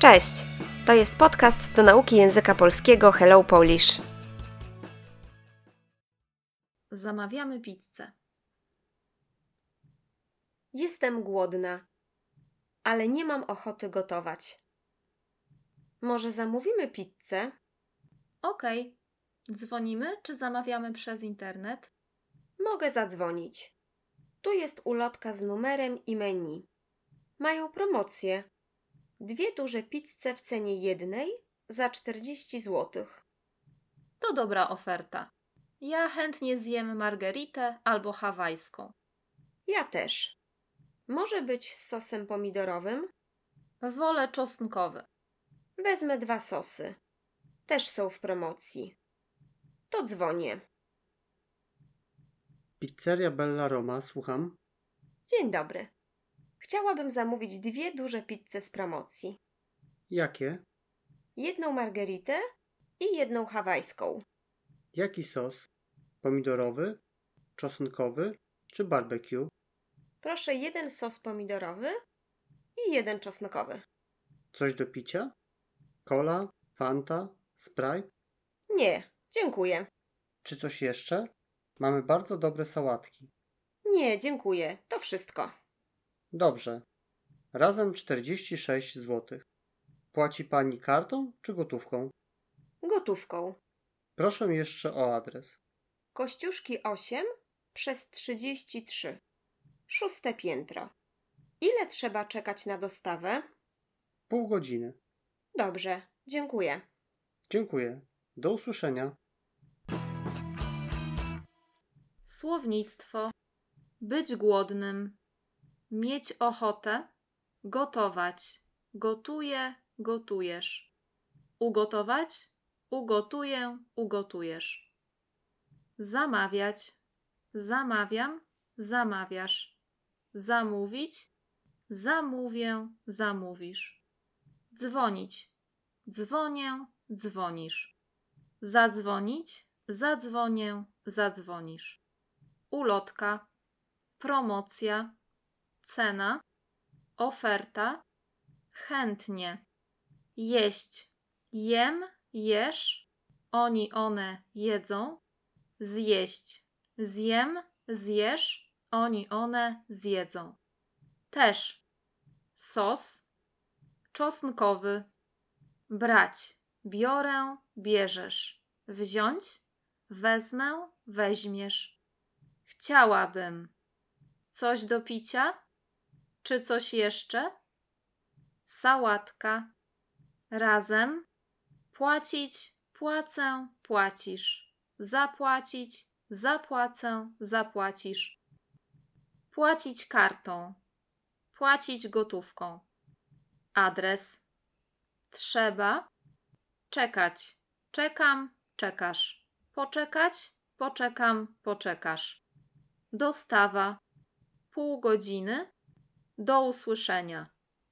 Cześć! To jest podcast do nauki języka polskiego Hello Polish. Zamawiamy pizzę. Jestem głodna, ale nie mam ochoty gotować. Może zamówimy pizzę? Okej. Dzwonimy czy zamawiamy przez internet? Mogę zadzwonić. Tu jest ulotka z numerem i menu. Mają promocję. Dwie duże pizze w cenie jednej za 40 zł. To dobra oferta. Ja chętnie zjem margeritę albo hawajską. Ja też. Może być z sosem pomidorowym? Wolę czosnkowy. Wezmę dwa sosy. Też są w promocji. To dzwonię. Pizzeria Bella Roma, słucham. Dzień dobry. Chciałabym zamówić dwie duże pizze z promocji. Jakie? Jedną margeritę i jedną hawajską. Jaki sos? Pomidorowy, czosnkowy czy barbecue? Proszę jeden sos pomidorowy i jeden czosnkowy. Coś do picia? Cola, Fanta, Sprite? Nie, dziękuję. Czy coś jeszcze? Mamy bardzo dobre sałatki. Nie, dziękuję. To wszystko. Dobrze. Razem 46 zł. Płaci pani kartą czy gotówką? Gotówką. Proszę jeszcze o adres. Kościuszki 8 przez 33. Szóste piętro. Ile trzeba czekać na dostawę? Pół godziny. Dobrze, dziękuję. Dziękuję. Do usłyszenia. Słownictwo. Być głodnym. Mieć ochotę. Gotować. Gotuje, gotujesz. Ugotować. Ugotuję, ugotujesz. Zamawiać. Zamawiam, zamawiasz. Zamówić. Zamówię, zamówisz. Dzwonić. Dzwonię, dzwonisz. Zadzwonić, zadzwonię, zadzwonisz. Ulotka, promocja, cena, oferta, chętnie. Jeść, jem, jesz, oni, one jedzą. Zjeść, zjem, zjesz, oni, one zjedzą. Też. Sos, czosnkowy, brać, biorę, bierzesz, wziąć, wezmę, weźmiesz. Chciałabym. Coś do picia, czy coś jeszcze? Sałatka, razem, płacić, płacę, płacisz, zapłacić, zapłacę, zapłacisz. Płacić kartą, płacić gotówką. Adres trzeba czekać. Czekam, czekasz. Poczekać, poczekam, poczekasz. Dostawa pół godziny. Do usłyszenia.